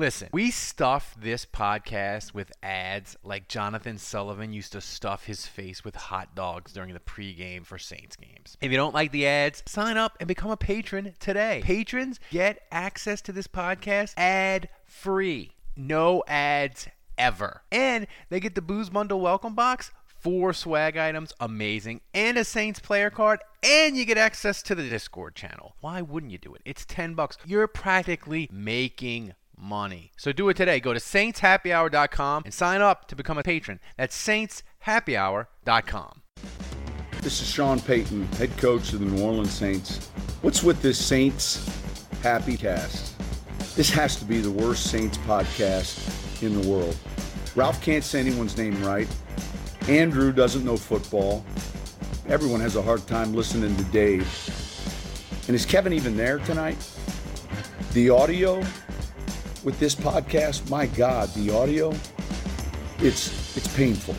Listen, we stuff this podcast with ads like Jonathan Sullivan used to stuff his face with hot dogs during the pregame for Saints games. If you don't like the ads, sign up and become a patron today. Patrons get access to this podcast ad free. No ads ever. And they get the Booze Bundle welcome box four swag items, amazing, and a Saints player card, and you get access to the Discord channel. Why wouldn't you do it? It's 10 bucks. You're practically making money. So do it today. Go to saintshappyhour.com and sign up to become a patron. That's saintshappyhour.com. This is Sean Payton, head coach of the New Orleans Saints. What's with this Saints Happy Cast? This has to be the worst Saints podcast in the world. Ralph can't say anyone's name right. Andrew doesn't know football. Everyone has a hard time listening to Dave. And is Kevin even there tonight? The audio with this podcast, my God, the audio, it's it's painful.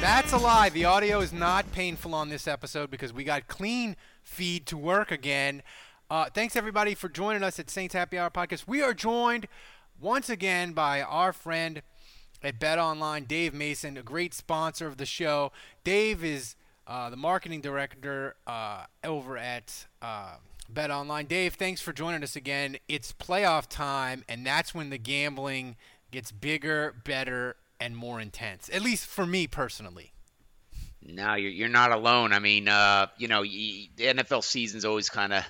That's a lie. The audio is not painful on this episode because we got clean feed to work again. Uh, thanks everybody for joining us at Saints Happy Hour Podcast. We are joined once again by our friend at Bet Online, Dave Mason, a great sponsor of the show. Dave is uh, the marketing director uh, over at uh, Bet Online. Dave, thanks for joining us again. It's playoff time, and that's when the gambling gets bigger, better, and more intense. At least for me personally. No, you're you're not alone. I mean, uh, you know, the NFL season's always kind of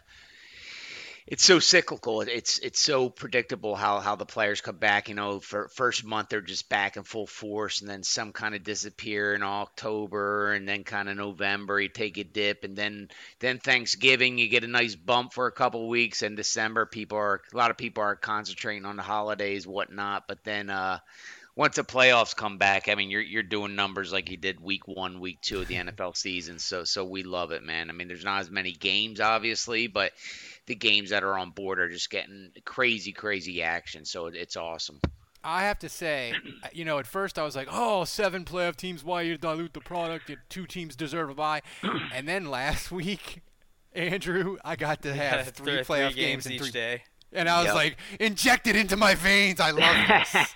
it's so cyclical. It's it's so predictable how how the players come back. You know, for first month they're just back in full force, and then some kind of disappear in October, and then kind of November you take a dip, and then then Thanksgiving you get a nice bump for a couple weeks, and December people are a lot of people are concentrating on the holidays, whatnot, but then. uh once the playoffs come back, I mean, you're you're doing numbers like you did week one, week two of the NFL season. So so we love it, man. I mean, there's not as many games, obviously, but the games that are on board are just getting crazy, crazy action. So it's awesome. I have to say, uh, you know, at first I was like, oh, seven playoff teams, why you dilute the product? Two teams deserve a bye. and then last week, Andrew, I got to have Yeah, three three playoff games games in each three day. And I was Yep. like, injected into my veins. I love this.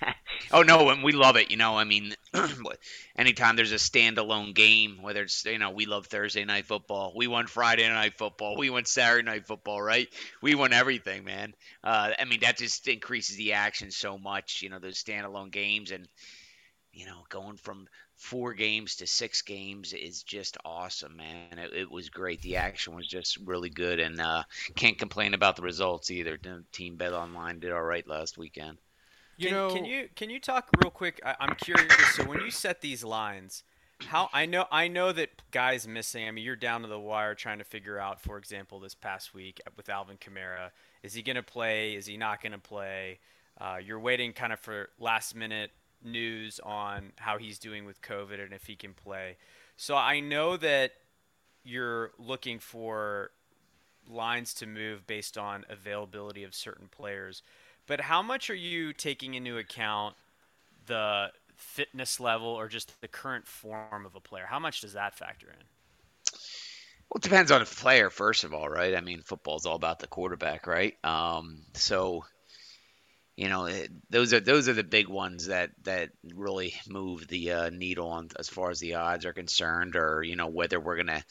Oh no, and we love it. You know, I mean, anytime there's a standalone game, whether it's you know, we love Thursday night football. We won Friday night football. We won Saturday night football. Right? We won everything, man. Uh, I mean, that just increases the action so much. You know, those standalone games and you know, going from four games to six games is just awesome, man. It, it was great. The action was just really good, and uh, can't complain about the results either. Team Bet Online did all right last weekend. You can, know, can you can you talk real quick? I, I'm curious. So when you set these lines, how I know I know that guys missing. I mean, you're down to the wire trying to figure out. For example, this past week with Alvin Kamara, is he going to play? Is he not going to play? Uh, you're waiting kind of for last minute news on how he's doing with COVID and if he can play. So I know that you're looking for lines to move based on availability of certain players. But how much are you taking into account the fitness level or just the current form of a player? How much does that factor in? Well, it depends on the player, first of all, right? I mean, football's all about the quarterback, right? Um, so, you know, those are those are the big ones that that really move the uh, needle on as far as the odds are concerned, or you know whether we're gonna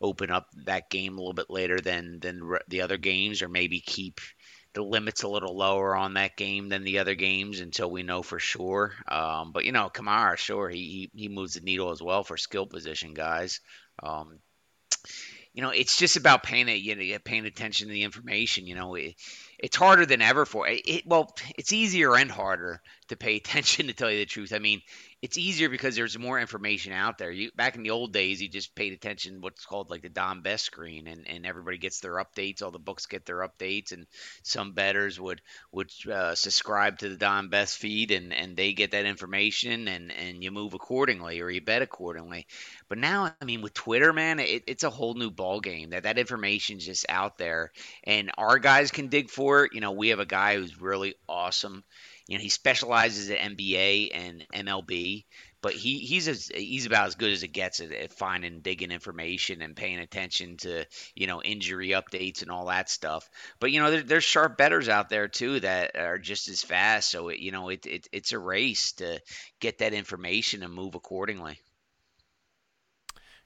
open up that game a little bit later than than the other games, or maybe keep the limits a little lower on that game than the other games until we know for sure. Um, but you know, Kamara, sure, he, he moves the needle as well for skill position guys. Um, you know, it's just about paying it, you know, paying attention to the information. You know, it, it's harder than ever for it, it. Well, it's easier and harder to pay attention to tell you the truth. I mean, it's easier because there's more information out there. You back in the old days, you just paid attention what's called like the Don Best screen, and, and everybody gets their updates. All the books get their updates, and some betters would would uh, subscribe to the Don Best feed, and, and they get that information, and, and you move accordingly or you bet accordingly. But now, I mean, with Twitter, man, it, it's a whole new ball game. That that information's just out there, and our guys can dig for it. You know, we have a guy who's really awesome you know, he specializes at NBA and MLB, but he he's as he's about as good as it gets at, at finding, digging information and paying attention to you know injury updates and all that stuff. But you know, there, there's sharp betters out there too that are just as fast. So it, you know, it, it it's a race to get that information and move accordingly.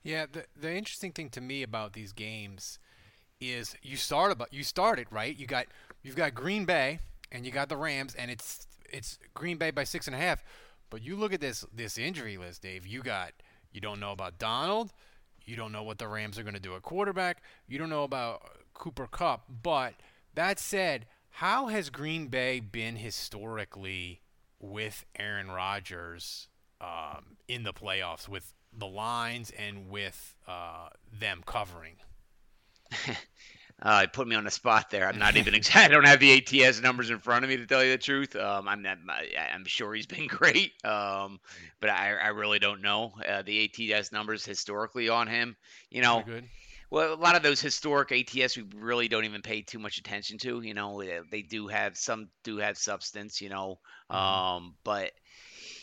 Yeah, the the interesting thing to me about these games is you start about you started right. You got you've got Green Bay and you got the Rams, and it's it's Green Bay by six and a half. But you look at this this injury list, Dave. You got you don't know about Donald. You don't know what the Rams are going to do at quarterback. You don't know about Cooper Kupp. But that said, how has Green Bay been historically with Aaron Rodgers um, in the playoffs with the lines and with uh, them covering? Uh, put me on the spot there. I'm not even. I don't have the ATS numbers in front of me to tell you the truth. Um, I'm not. I'm sure he's been great. Um, but I, I really don't know uh, the ATS numbers historically on him. You know, well, a lot of those historic ATS we really don't even pay too much attention to. You know, they do have some do have substance. You know, mm-hmm. um, but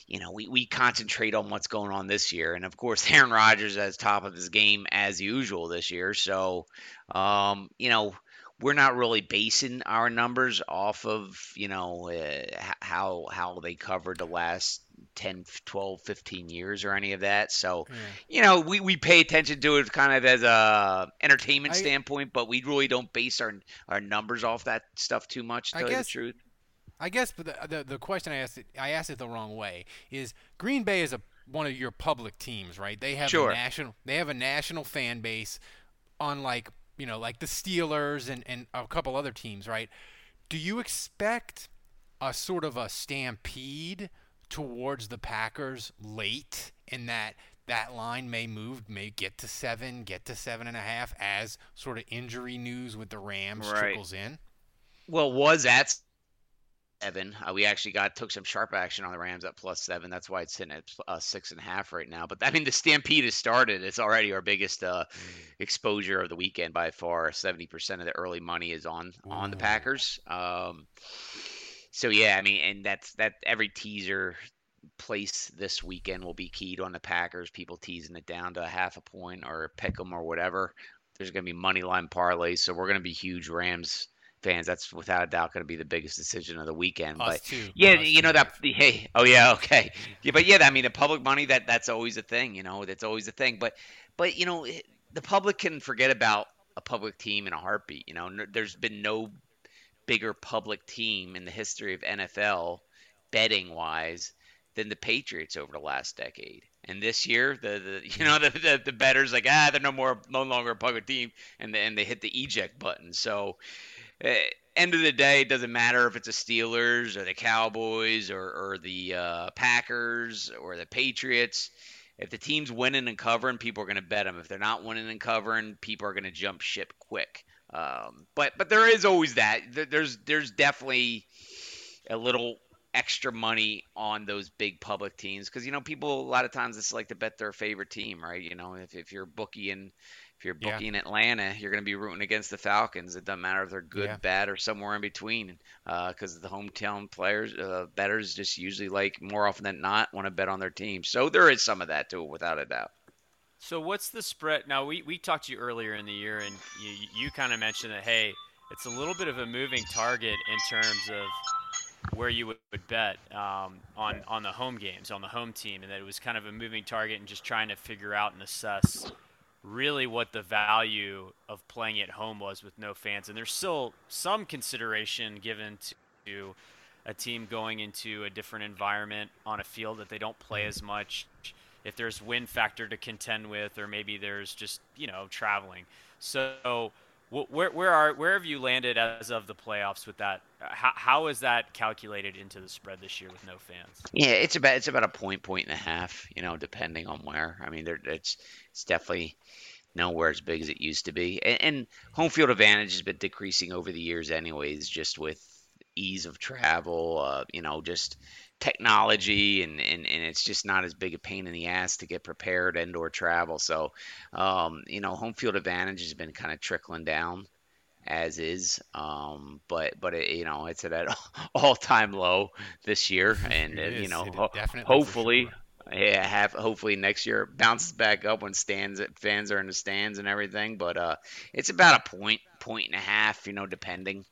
you know, we, we concentrate on what's going on this year. And of course, Aaron Rodgers is top of his game as usual this year. So, um, you know, we're not really basing our numbers off of, you know, uh, how, how they covered the last 10, 12, 15 years or any of that. So, yeah. you know, we, we pay attention to it kind of as a entertainment I, standpoint, but we really don't base our, our numbers off that stuff too much, to I tell guess, you the truth. I guess, but the, the, the question I asked it, I asked it the wrong way. Is Green Bay is a one of your public teams, right? They have sure. a national they have a national fan base, unlike you know like the Steelers and and a couple other teams, right? Do you expect a sort of a stampede towards the Packers late in that that line may move, may get to seven, get to seven and a half as sort of injury news with the Rams right. trickles in? Well, was at seven. Uh, we actually got took some sharp action on the Rams at plus seven. That's why it's sitting at uh, six and a half right now. But I mean, the stampede has started. It's already our biggest uh, mm. exposure of the weekend by far. Seventy percent of the early money is on on the Packers. Um, so yeah, I mean, and that's that. Every teaser place this weekend will be keyed on the Packers. People teasing it down to a half a point or pick them or whatever. There's going to be money line parlays, so we're going to be huge Rams fans, that's without a doubt going to be the biggest decision of the weekend. Us but too. yeah, Us you know that. Hey, oh yeah, okay. Yeah, but yeah, I mean, the public money that that's always a thing. You know, that's always a thing. But but you know, the public can forget about a public team in a heartbeat. You know, there's been no bigger public team in the history of NFL betting wise than the Patriots over the last decade. And this year, the, the you know the, the, the betters like ah they're no more no longer a public team, and the, and they hit the eject button. So end of the day, it doesn't matter if it's the Steelers or the Cowboys or, or the uh, Packers or the Patriots. If the team's winning and covering, people are going to bet them. If they're not winning and covering, people are going to jump ship quick. Um, but but there is always that. There's there's definitely a little extra money on those big public teams because you know people a lot of times it's like to bet their favorite team, right? You know, if if you're bookie and if you're booking yeah. Atlanta, you're going to be rooting against the Falcons. It doesn't matter if they're good, yeah. bad, or somewhere in between, because uh, the hometown players, uh, betters, just usually like more often than not want to bet on their team. So there is some of that to it, without a doubt. So what's the spread? Now we, we talked to you earlier in the year, and you you kind of mentioned that hey, it's a little bit of a moving target in terms of where you would, would bet um, on on the home games on the home team, and that it was kind of a moving target and just trying to figure out and assess really what the value of playing at home was with no fans. And there's still some consideration given to a team going into a different environment on a field that they don't play mm-hmm. as much. If there's wind factor to contend with, or maybe there's just, you know, traveling. So, Where where are where have you landed as of the playoffs with that? How how is that calculated into the spread this year with no fans? Yeah, it's about it's about a point, point and a half. You know, depending on where. I mean, there it's it's definitely nowhere as big as it used to be. And, and home field advantage has been decreasing over the years, anyways, just with ease of travel. Uh, you know, just technology and, and, and it's just not as big a pain in the ass to get prepared and or travel. So, um, you know, home field advantage has been kind of trickling down as is. Um, but but it, you know, it's at an all time low this year, and uh, you know, ho- hopefully. Sure. Yeah, have hopefully next year bounces back up when stands fans are in the stands and everything. But uh, it's about a point, point and a half, you know, depending.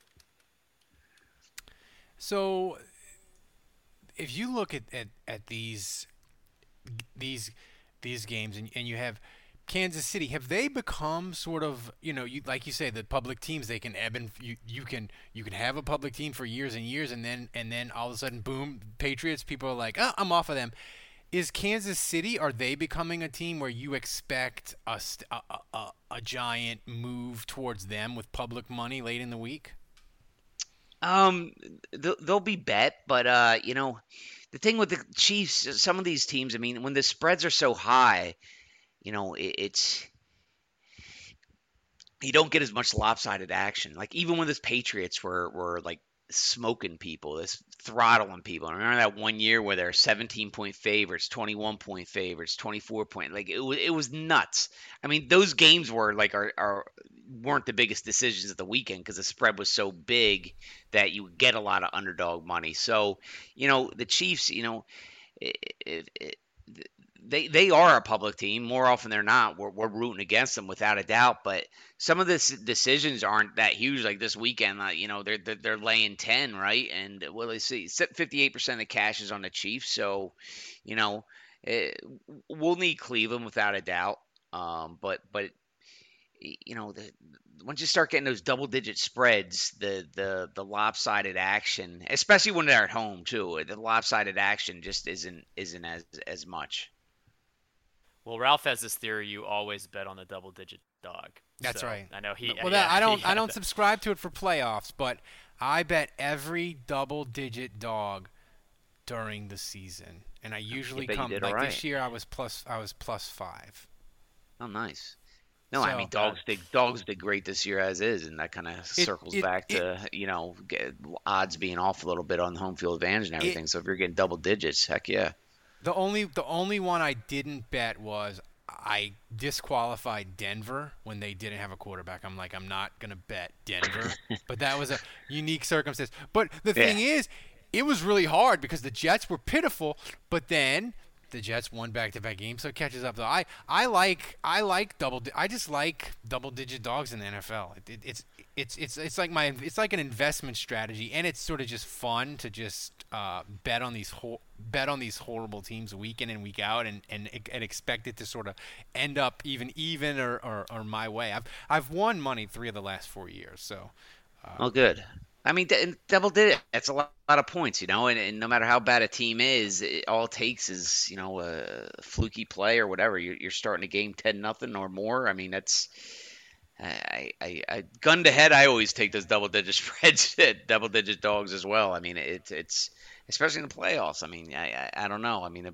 So if you look at, at, at these these these games and, and you have Kansas City, have they become sort of you know you like you say the public teams they can ebb and you you can you can have a public team for years and years and then and then all of a sudden boom Patriots people are like oh I'm off of them. Is Kansas City are they becoming a team where you expect a, a, a, a giant move towards them with public money late in the week? Um, they'll, they'll be bet, but uh, you know, the thing with the Chiefs, some of these teams, I mean, when the spreads are so high, you know, it, it's you don't get as much lopsided action. Like even when the Patriots were were like smoking people, this throttling people. I remember that one year where they're 17 point favorites, 21 point favorites, 24 point. Like it was, it was nuts. I mean, those games were like are, are weren't the biggest decisions of the weekend because the spread was so big that you get a lot of underdog money. So, you know, the Chiefs, you know, it, it, it, they they are a public team more often than not. We're, we're rooting against them without a doubt, but some of the decisions aren't that huge. Like this weekend, uh, you know, they're, they're, they're laying ten, right? And well, let's see, fifty eight percent of the cash is on the Chiefs, so you know, it, we'll need Cleveland without a doubt. Um, but but you know, the, once you start getting those double digit spreads, the the the lopsided action, especially when they're at home too, the lopsided action just isn't isn't as as much. Well, Ralph has this theory: you always bet on the double-digit dog. That's so, right. I know he. Well, yeah, I don't. I don't subscribe to it for playoffs, but I bet every double-digit dog during the season, and I usually come like right. this year. I was plus. I was plus five. Oh, nice. No, so, I mean dogs did dogs did great this year as is, and that kind of circles it, back it, to you know odds being off a little bit on the home field advantage and everything. so if you're getting double digits, heck yeah. The only the only one I didn't bet was I disqualified Denver when they didn't have a quarterback. I'm like, I'm not gonna bet Denver, but that was a unique circumstance. But the yeah. thing is, it was really hard because the Jets were pitiful, but then the Jets won back-to-back games, so it catches up. Though I, I like I like double. I just like double-digit dogs in the NFL. It, it, it's it's it's it's like my it's like an investment strategy, and it's sort of just fun to just uh, bet on these ho- bet on these horrible teams week in and week out, and, and and expect it to sort of end up even even or, or, or my way. I've I've won money three of the last four years, so. Uh, oh, good. I mean, double digit. That's a lot, lot of points, you know. And, and, no matter how bad a team is, it, all it takes is you know a fluky play or whatever. You're, you're starting a game ten nothing or more. I mean, that's I, I, I gun to head. I always take those double digit spreads, double digit dogs as well. I mean, it's it's especially in the playoffs. I mean, I I, I don't know. I mean,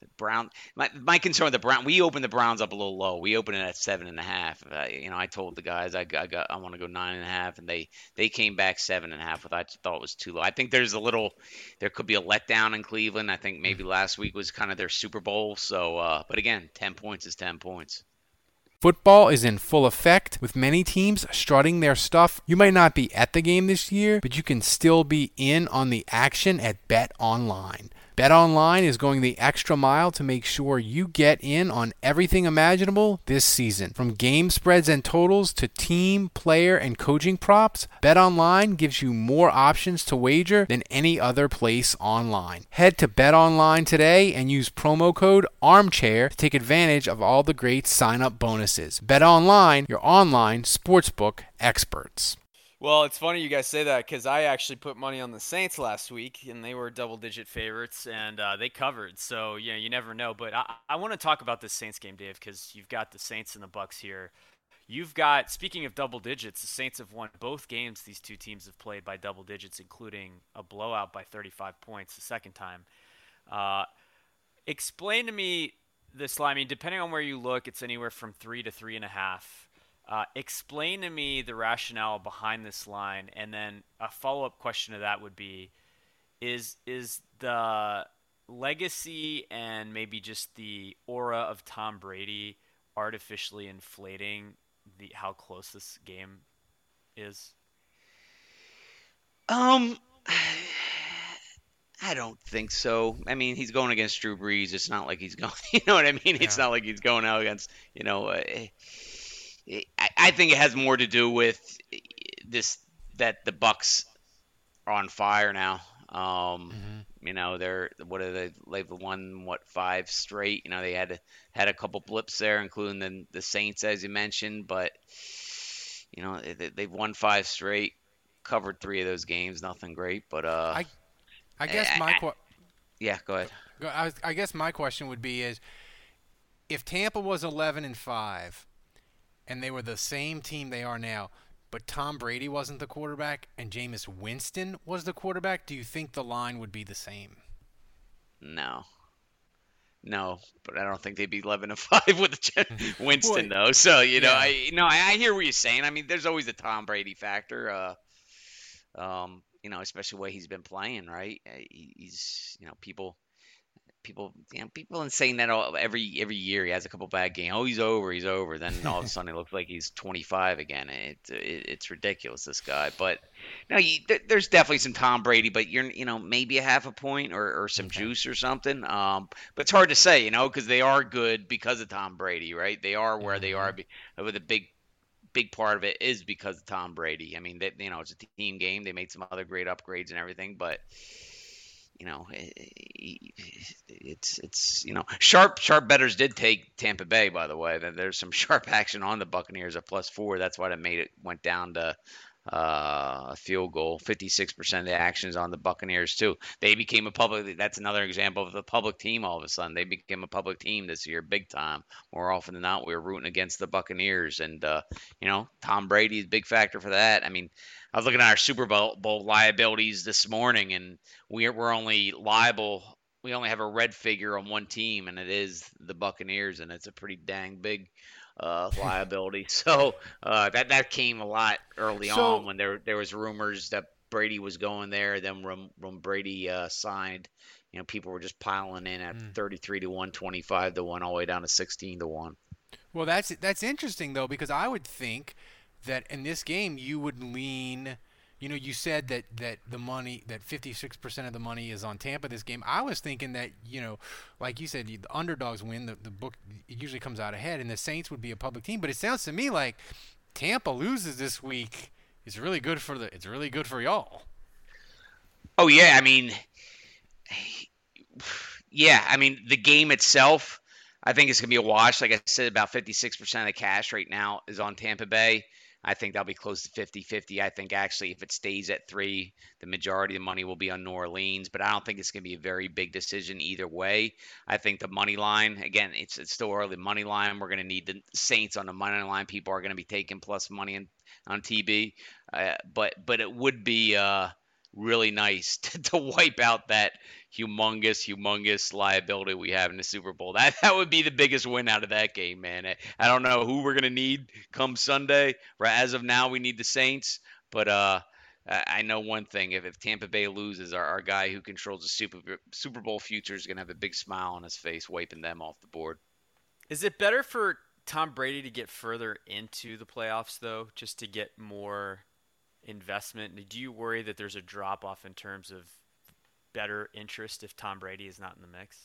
the, the Brown. My my concern with the Brown. We opened the Browns up a little low. We opened it at seven and a half. Uh, you know, I told the guys I, I got I want to go nine and a half, and they they came back seven and a half, which I thought was too low. I think there's a little, there could be a letdown in Cleveland. I think maybe last week was kind of their Super Bowl. So, uh, but again, ten points is ten points. Football is in full effect with many teams strutting their stuff. You might not be at the game this year, but you can still be in on the action at Bet Online. BetOnline is going the extra mile to make sure you get in on everything imaginable this season. From game spreads and totals to team, player, and coaching props, BetOnline gives you more options to wager than any other place online. Head to BetOnline today and use promo code ARMCHAIR to take advantage of all the great sign-up bonuses. BetOnline, your online sportsbook experts. Well, it's funny you guys say that because I actually put money on the Saints last week, and they were double-digit favorites, and uh, they covered. So yeah, you never know. But I, I want to talk about this Saints game, Dave, because you've got the Saints and the Bucks here. You've got speaking of double digits, the Saints have won both games these two teams have played by double digits, including a blowout by 35 points the second time. Uh, explain to me this line. I mean, depending on where you look, it's anywhere from three to three and a half. Uh, explain to me the rationale behind this line, and then a follow-up question to that would be: Is is the legacy and maybe just the aura of Tom Brady artificially inflating the how close this game is? Um, I don't think so. I mean, he's going against Drew Brees. It's not like he's going. You know what I mean? It's not like he's going out against. You know, uh, I, I think it has more to do with this that the Bucks are on fire now. Um, You know, they're what are they? They've won what five straight. You know, they had had a couple blips there, including the the Saints, as you mentioned. But you know, they, they've won five straight, covered three of those games. Nothing great, but uh, I- I guess I- my I- que- yeah, go ahead. I, was, I guess my question would be is if Tampa was 11 and 5 and they were the same team they are now, but Tom Brady wasn't the quarterback and Jameis Winston was the quarterback, do you think the line would be the same? No. No, but I don't think they'd be eleven to five with Winston though. So you know, Yeah. I no, I, I hear what you're saying. I mean, there's always the Tom Brady factor. Uh, um, you know, especially the way he's been playing, right? Uh, he- He's, you know, people, people, you know, people are saying that all, every every year he has a couple bad games. Oh, he's over, he's over. Then all of a sudden, it looks like he's 25 again. It, it it's ridiculous, this guy. But no, you, there, there's definitely some Tom Brady, but you're, you know, maybe a half a point or, or some juice or something. Um, but it's hard to say, you know, because they are good because of Tom Brady, right? They are where they are. be- With a big, big part of it is because of Tom Brady. I mean, that you know, it's a team game. They made some other great upgrades and everything, but you know, eh, eh, it's it's you know, sharp sharp betters did take Tampa Bay. By the way, There- there's some sharp action on the Buccaneers at plus four. That's why it made it went down to uh, a field goal. 56% of the actions on the Buccaneers too. They became a public. That's another example of the public team. All of a sudden, they became a public team this year, big time. More often than not, we were rooting against the Buccaneers, and uh, you know, Tom Brady is a big factor for that. I mean, I was looking at our Super Bowl, Bowl liabilities this morning, and we're we're only liable. We only have a red figure on one team, and it is the Buccaneers, and it's a pretty dang big uh, liability. So uh, that that came a lot early So- on when there there was rumors that Brady was going there. Then when when Brady uh, signed, you know, people were just piling in at 33 to 1, 25 to 1, all the way down to 16 to 1. Well, that's that's interesting though because I would think that in this game you would lean. You know, you said that that the money that 56% of the money is on Tampa this game. I was thinking that you know, like you said, the underdogs win. The the book it usually comes out ahead, and the Saints would be a public team. But it sounds to me like Tampa loses this week. It's really good for the. It's really good for y'all. Oh yeah, I mean, yeah, I mean the game itself, I think it's gonna be a wash. Like I said, about 56% of the cash right now is on Tampa Bay. I think that'll be close to 50-50. I think actually if it stays at three, the majority of the money will be on New Orleans. But I don't think it's gonna be a very big decision either way. I think the money line again, it's it's still early. Money line, we're gonna need the Saints on the money line. People are gonna be taking plus money in, on TB. Uh, but but it would be. Uh, really nice to, to wipe out that humongous, humongous liability we have in the Super Bowl. That that would be the biggest win out of that game, man. I, I don't know who we're gonna need come Sunday. Right as of now, we need the Saints, but uh. I know one thing: if, if Tampa Bay loses, our, our guy who controls the Super Super Bowl future is gonna have a big smile on his face, wiping them off the board. Is it better for Tom Brady to get further into the playoffs though, just to get more investment? Do you worry that there's a drop off in terms of better interest if Tom Brady is not in the mix?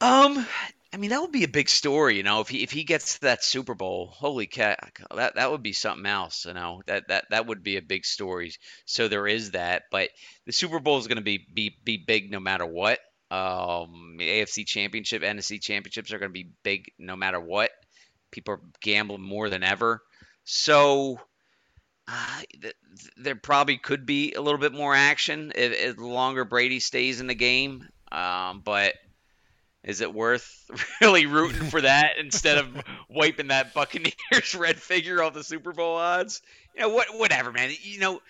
Um, I mean that would be a big story, you know. If he if he gets to that Super Bowl, holy cat, that that would be something else, you know. That that that would be a big story. So there is that, but the Super Bowl is going to be be be big no matter what. Um, AFC Championship, NFC Championships are going to be big no matter what. People are gambling more than ever, so. Uh, th- th- there probably could be a little bit more action if, if the longer Brady stays in the game. Um, but Is it worth really rooting for that instead of wiping that Buccaneers red figure off the Super Bowl odds? You know what? Whatever, man. You know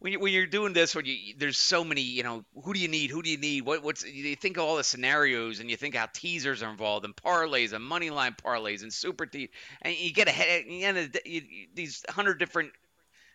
when you when you're doing this, when you there's so many, you know, who do you need? Who do you need? What what's you think of all the scenarios and you think how teasers are involved and parlays and money line parlays and super te- and you get ahead. You know, these hundred different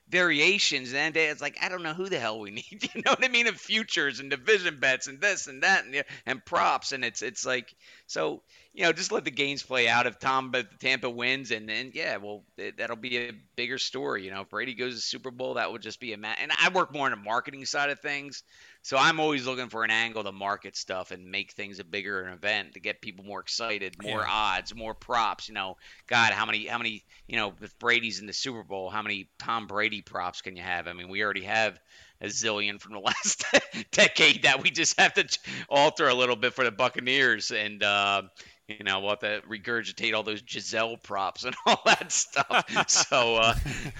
variations and it's like I don't know who the hell we need. You know what I mean? And futures and division bets and this and that and and props and it's it's like so you know just let the games play out. If Tom but Tampa wins and then yeah, well it, that'll be a bigger story. You know, if Brady goes to Super Bowl, that would just be a match. And I work more on the marketing side of things. So I'm always looking for an angle to market stuff and make things a bigger an event to get people more excited, more yeah. odds, more props. You know, God, how many, how many, you know, if Brady's in the Super Bowl, how many Tom Brady props can you have? I mean, we already have a zillion from the last decade that we just have to alter a little bit for the Buccaneers, and uh, you know, we'll have to regurgitate all those Gisele props and all that stuff. so, uh,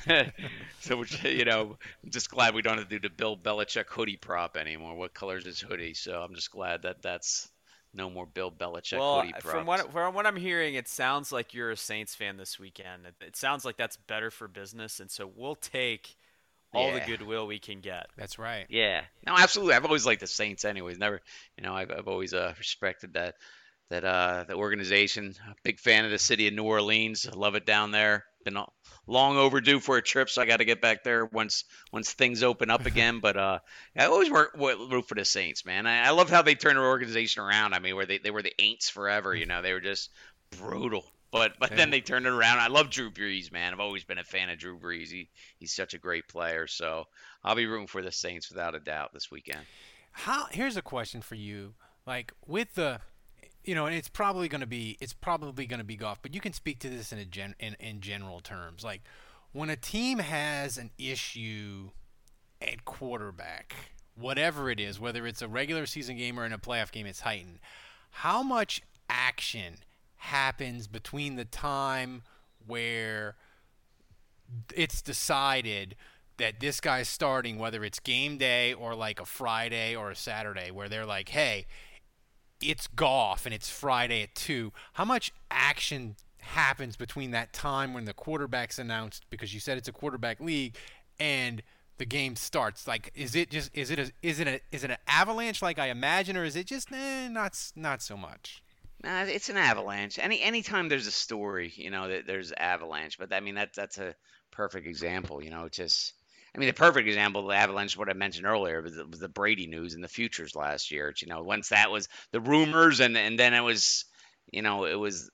so you know, I'm just glad we don't have to do the Bill Belichick hoodie prop anymore. What color is his hoodie? So I'm just glad that that's no more Bill Belichick well, hoodie props. From what, from what I'm hearing, it sounds like you're a Saints fan this weekend. It, it sounds like that's better for business, and so we'll take all yeah. the goodwill we can get. That's right. Yeah. No, absolutely. I've always liked the Saints, anyways. Never, you know, I've, I've always uh, respected that that uh, the organization. Big fan of the city of New Orleans. Love it down there. Been long overdue for a trip, so I got to get back there once once things open up again. but uh, I always work root for the Saints, man. I, I love how they turned their organization around. I mean, where they, they were the Aints forever. You know, they were just brutal. But but then they turned it around. I love Drew Brees, man. I've always been a fan of Drew Brees. He he's such a great player. So I'll be rooting for the Saints without a doubt this weekend. How here's a question for you. Like with the you know, and it's probably going to be it's probably going to be Goff, but you can speak to this in a gen in, in general terms. Like when a team has an issue at quarterback, whatever it is, whether it's a regular season game or in a playoff game, it's heightened. How much action happens between the time where it's decided that this guy's starting, whether it's game day or like a Friday or a Saturday, where they're like, hey, it's Goff and it's Friday at 2, how much action happens between that time when the quarterback's announced because you said it's a quarterback league and the game starts like is it just is it a, is it a, is it an avalanche like I imagine or is it just eh, not not so much Nah, it's an avalanche. Any anytime there's a story, you know, there's avalanche. But I mean, that that's a perfect example. You know, just I mean, the perfect example of the Avalanche, what I mentioned earlier, was, was the Brady news and the futures last year. You know, once that was the rumors, and and then it was, you know, it was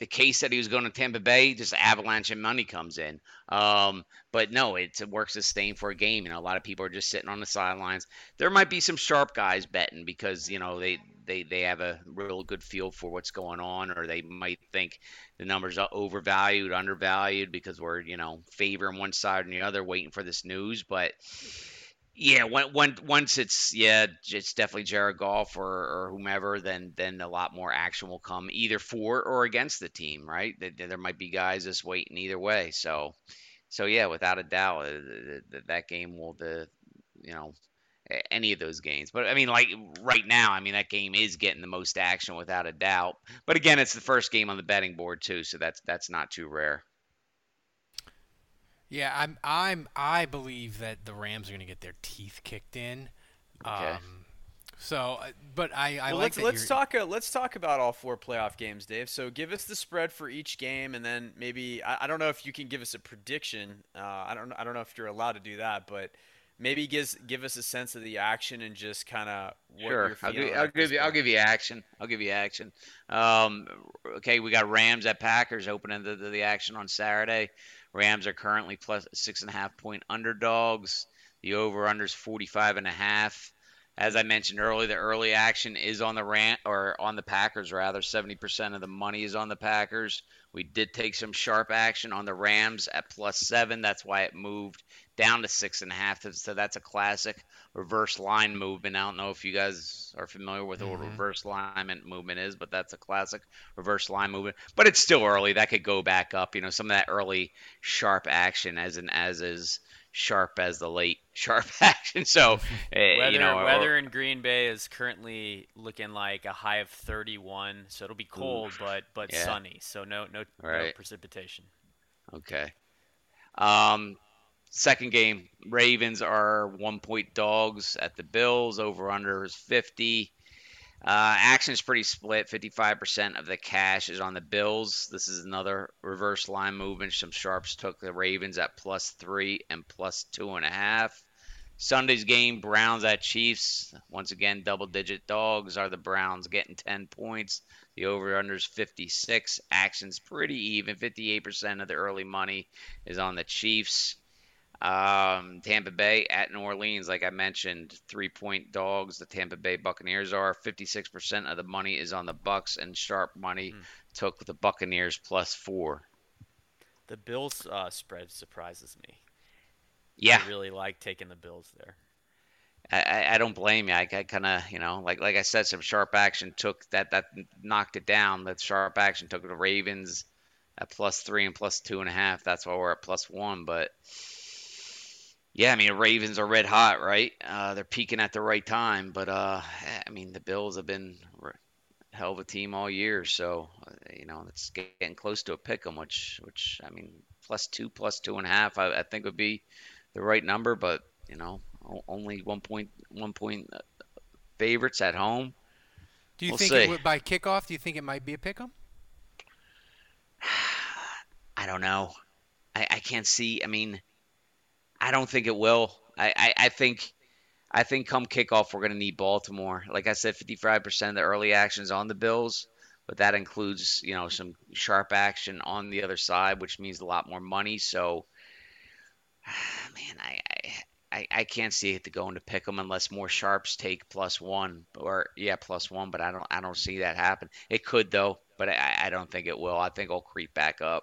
the case that he was going to Tampa Bay, just avalanche and money comes in. Um, but no, it works the same for a game. You know, a lot of people are just sitting on the sidelines. There might be some sharp guys betting because you know they they they have a real good feel for what's going on, or they might think the numbers are overvalued, undervalued because we're you know favoring one side or the other, waiting for this news. But yeah, when, when once it's yeah, it's definitely Jared Goff or, or whomever, then then a lot more action will come either for or against the team, right? There might be guys just waiting either way. So, so yeah, without a doubt, uh, that game will the you know any of those games. But I mean, like right now, I mean that game is getting the most action without a doubt. But again, it's the first game on the betting board too, so that's that's not too rare. Yeah, I'm I'm I believe that the Rams are going to get their teeth kicked in. Okay. Um, so, uh, but I, I well, like let's let's talk uh, let's talk about all four playoff games, Dave. So give us the spread for each game, and then maybe I, I don't know if you can give us a prediction. Uh, I don't I don't know if you're allowed to do that, but maybe gives give us a sense of the action and just kind of sure. I'll give, I'll give you I'll give you action. I'll give you action. Um, okay, we got Rams at Packers opening the, the, the action on Saturday. Rams are currently plus six and a half point underdogs. The over under is 45 and a half. As I mentioned earlier, the early action is on the rant or on the Packers rather. 70% of the money is on the Packers. We did take some sharp action on the Rams at plus seven. That's why it moved down to six and a half. So that's a classic reverse line movement. I don't know if you guys are familiar with mm-hmm. what reverse alignment movement is, but that's a classic reverse line movement. But it's still early. That could go back up. You know, some of that early sharp action, as in as is sharp as the late sharp action. So, uh, weather, you know, or- weather in Green Bay is currently looking like a high of 31, so it'll be cold, but but Yeah. sunny. So no no, no precipitation. Okay. Um, second game, Ravens are one point dogs at the Bills. Over under is 50. Uh, action's pretty split. 55% of the cash is on the Bills. This is another reverse line movement. Some sharps took the Ravens at plus three and plus two and a half. Sunday's game, Browns at Chiefs. Once again, double digit dogs are the Browns getting 10 points. The over under is 56. Action's pretty even. 58% of the early money is on the Chiefs. Um, Tampa Bay at New Orleans, like I mentioned, three point dogs. The Tampa Bay Buccaneers are 56% of the money is on the Bucks, and sharp money took the Buccaneers plus four. The Bills uh, spread surprises me. Yeah, I really like taking the Bills there. I, I, I don't blame you. I, I kind of, you know, like like I said, some sharp action took that that knocked it down. That sharp action took the Ravens at plus three and plus two and a half. That's why we're at plus one. But yeah, I mean, Ravens are red hot, right? Uh, they're peaking at the right time. But uh, I mean, the Bills have been a hell of a team all year. So uh, you know, it's getting close to a pick 'em, which which I mean, plus two, plus two and a half, I, I think would be the right number. But you know, only one point one point uh, favorites at home. Do you We'll think it would, by kickoff? Do you think it might be a pick 'em? I don't know. I, I can't see. I mean, I don't think it will. I, I, I think I think come kickoff we're going to need Baltimore. Like I said, 55% of the early actions on the Bills, but that includes you know some sharp action on the other side, which means a lot more money. So, man, I. I I, can't see it to go into pick 'em unless more sharps take plus one or yeah plus one, but I don't I don't see that happen. It could though, but I, I don't think it will. I think it'll creep back up.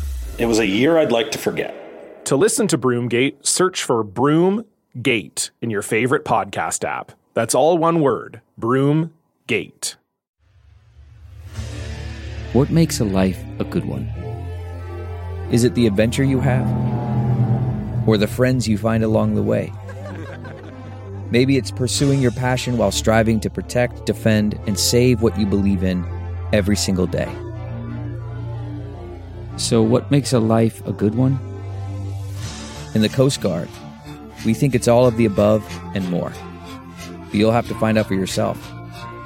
It was a year I'd like to forget. To listen to Broomgate, search for Broomgate in your favorite podcast app. That's all one word Broomgate. What makes a life a good one? Is it the adventure you have? Or the friends you find along the way? Maybe it's pursuing your passion while striving to protect, defend, and save what you believe in every single day. So, what makes a life a good one? In the Coast Guard, we think it's all of the above and more. But you'll have to find out for yourself.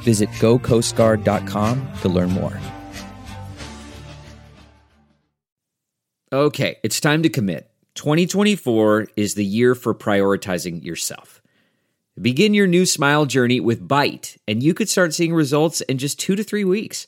Visit gocoastguard.com to learn more. Okay, it's time to commit. 2024 is the year for prioritizing yourself. Begin your new smile journey with Byte, and you could start seeing results in just two to three weeks.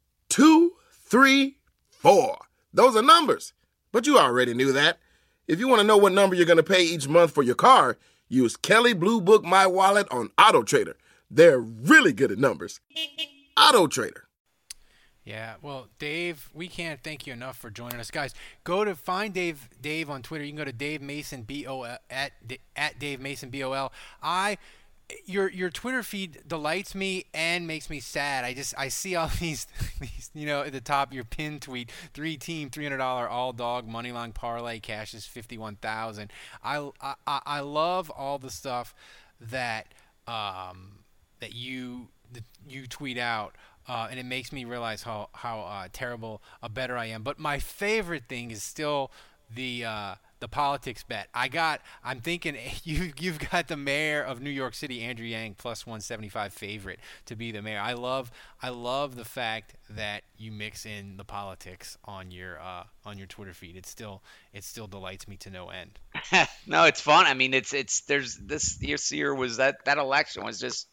two, three, four. Those are numbers. But you already knew that. If you want to know what number you're going to pay each month for your car, use Kelley Blue Book My Wallet on Auto Trader. They're really good at numbers. Auto Trader. Yeah, well, Dave, we can't thank you enough for joining us, guys. Go to find Dave Dave on Twitter. You can go to Dave Mason B O L at at Dave Mason B O L. I your your Twitter feed delights me and makes me sad. I just I see all these these you know at the top your pin tweet three team three hundred dollar all dog money line parlay cashes fifty one thousand. I, I I love all the stuff that um that you that you tweet out. Uh, and it makes me realize how how uh, terrible a bettor I am. But my favorite thing is still the uh, the politics bet. I got. I'm thinking you you've got the mayor of New York City, Andrew Yang, plus 175 favorite to be the mayor. I love I love the fact that you mix in the politics on your uh, on your Twitter feed. It still it still delights me to no end. no, it's fun. I mean, it's it's there's this this year was that that election was just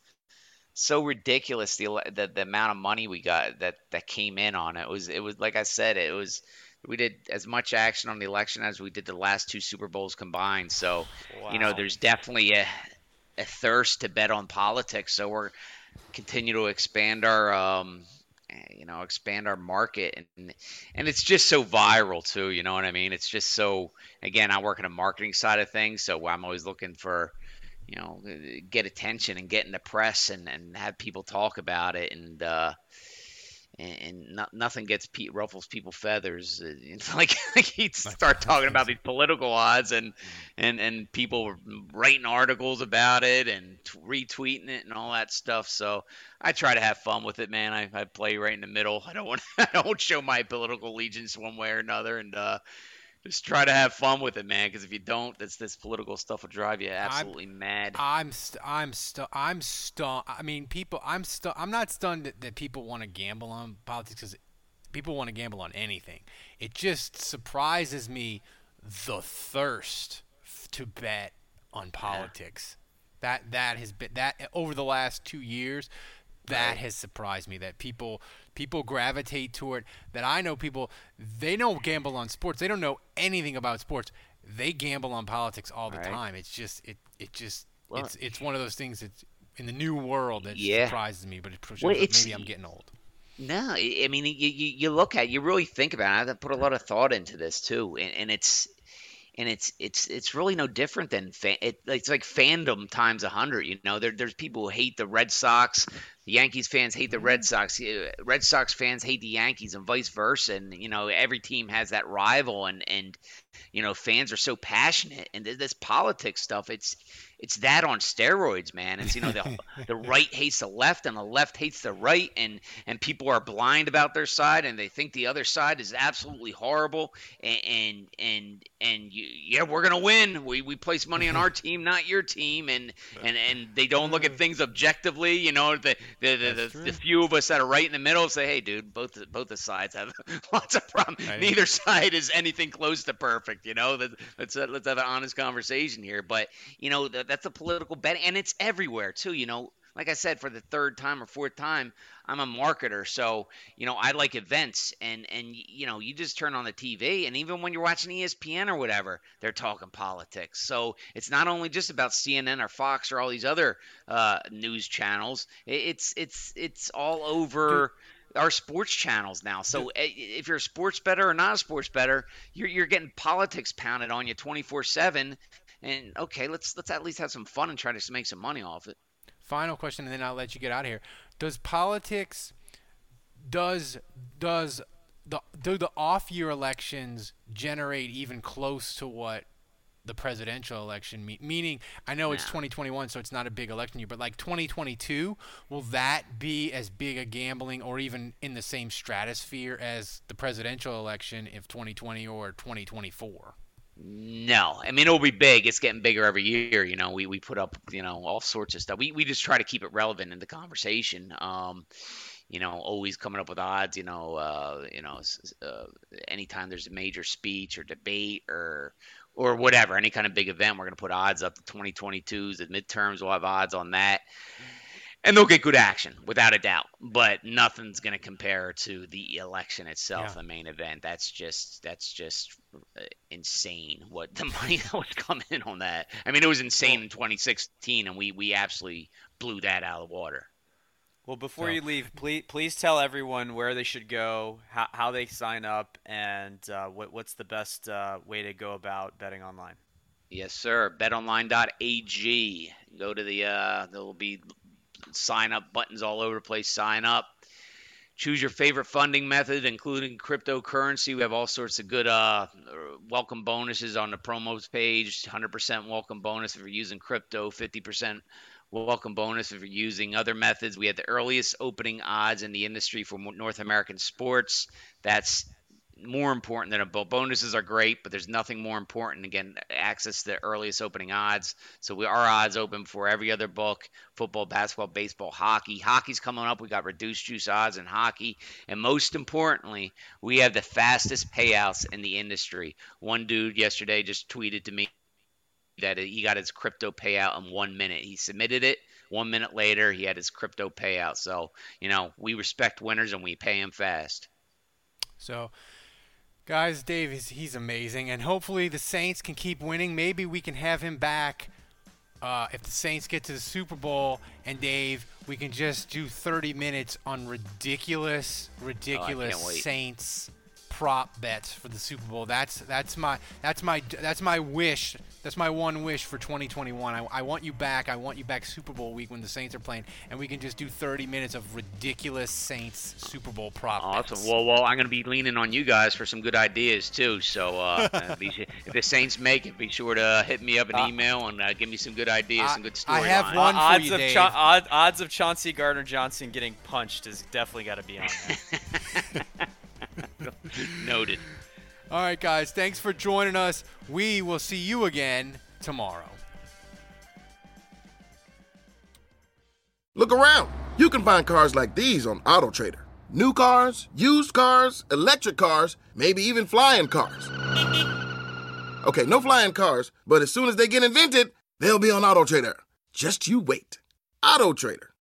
so ridiculous the, the the amount of money we got that that came in on it. it was it was like I said it was we did as much action on the election as we did the last two Super Bowls combined. So, wow. you know, there's definitely a, a thirst to bet on politics. So we're continue to expand our, um, you know, expand our market, and and it's just so viral too. You know what I mean? It's just so. Again, I work in a marketing side of things, so I'm always looking for you know get attention and get in the press and, and have people talk about it and uh and, and not, nothing gets Pete ruffles people feathers it's like, like he'd start talking about these political odds and and and people writing articles about it and t- retweeting it and all that stuff. So I try to have fun with it man. I, I play right in the middle. I don't want I don't show my political allegiance one way or another. And uh just try to have fun with it, man. Because if you don't, this this political stuff will drive you absolutely I'm, mad. I'm st- I'm stu- I'm stunned. I mean, people. I'm stu- I'm not stunned that, that people want to gamble on politics because people want to gamble on anything. It just surprises me the thirst to bet on politics. Yeah. That that has been that over the last two years that right. has surprised me that people people gravitate toward that I know people they don't gamble on sports. They don't know anything about sports. They gamble on politics all the right. time. It's just it it just well, it's it's one of those things that in the new world that yeah. surprises me, but it well, maybe I'm getting old. No, I mean you, you, you look at you really think about it. I put a lot of thought into this too, and, and it's and it's it's it's really no different than fa- it, it's like fandom times a hundred. You know, there, there's people who hate the Red Sox, the Yankees fans hate the Red Sox, uh, Red Sox fans hate the Yankees, and vice versa. And you know, every team has that rival, and and you know, fans are so passionate. And this politics stuff, it's it's that on steroids, man. It's you know the the right hates the left and the left hates the right, and and people are blind about their side and they think the other side is absolutely horrible. And and and, and you, yeah, we're gonna win. We we place money on our team, not your team, and and and they don't look at things objectively. You know, the the the, the, the few of us that are right in the middle say, hey, dude, both both the sides have lots of problems. Neither side is anything close to perfect. You know, let's let's have an honest conversation here. But you know the that's a political bet, and it's everywhere too. You know, like I said, for the third time or fourth time, I'm a marketer, so you know I like events, and and you know you just turn on the TV, and even when you're watching ESPN or whatever, they're talking politics. So it's not only just about CNN or Fox or all these other uh, news channels. It's it's it's all over. Dude our sports channels now. So if you're a sports bettor or not a sports bettor, you're you're getting politics pounded on you 24/7 and okay, let's let's at least have some fun and try to make some money off it. Final question, and then I'll let you get out of here. Does politics does does the do the off year elections generate even close to what the presidential election me- meaning I know it's 2021 so it's not a big election year but like 2022 will that be as big a gambling or even in the same stratosphere as the presidential election if 2020 or 2024 no, I mean it'll be big. It's getting bigger every year. You know, we, we put up you know all sorts of stuff. We we just try to keep it relevant in the conversation. Um, you know, always coming up with odds. You know, uh, you know, uh, anytime there's a major speech or debate or or whatever, any kind of big event, we're going to put odds up. The 2022s, the midterms, we'll have odds on that and they'll get good action without a doubt. But nothing's going to compare to the election itself, yeah. the main event. That's just that's just uh, insane what the money that was coming in on that. I mean, it was insane in 2016, and we we absolutely blew that out of the water. Well, before so. you leave, please please tell everyone where they should go, how, how they sign up, and uh, what what's the best uh, way to go about betting online. Yes, sir. BetOnline.ag. Go to the. Uh, there will be sign up buttons all over the place. Sign up. Choose your favorite funding method, including cryptocurrency. We have all sorts of good uh, welcome bonuses on the promos page. 100% welcome bonus if you're using crypto. 50% welcome bonus if you're using other methods. We have the earliest opening odds in the industry for North American sports. That's more important than a boat. Bonuses are great, but there's nothing more important. Again, access to the earliest opening odds. So we our odds open for every other book: football, basketball, baseball, hockey. Hockey's coming up. We got reduced juice odds in hockey, and most importantly, we have the fastest payouts in the industry. One dude yesterday just tweeted to me that he got his crypto payout in one minute. He submitted it. One minute later, he had his crypto payout. So you know we respect winners and we pay them fast. So Guys, Dave is he's amazing, and hopefully the Saints can keep winning. Maybe we can have him back uh, if the Saints get to the Super Bowl. And Dave, we can just do 30 minutes on ridiculous, ridiculous oh, Saints prop bets for the Super Bowl. That's that's my that's my that's my wish. That's my one wish for 2021. I, I want you back. I want you back Super Bowl week when the Saints are playing, and we can just do 30 minutes of ridiculous Saints Super Bowl prop awesome. bets. Well, well, I'm going to be leaning on you guys for some good ideas too. So uh, if the Saints make it, be sure to hit me up an uh, email and uh, give me some good ideas, some good stories. I have one for odds you, of Dave. Cha- odd, odds of Chauncey Gardner Johnson getting punched is definitely got to be on there. Noted. All right, guys. Thanks for joining us. We will see you again tomorrow. Look around. You can find cars like these on AutoTrader. New cars, used cars, electric cars, maybe even flying cars. Okay, no flying cars, but as soon as they get invented, they'll be on AutoTrader. Just you wait. AutoTrader.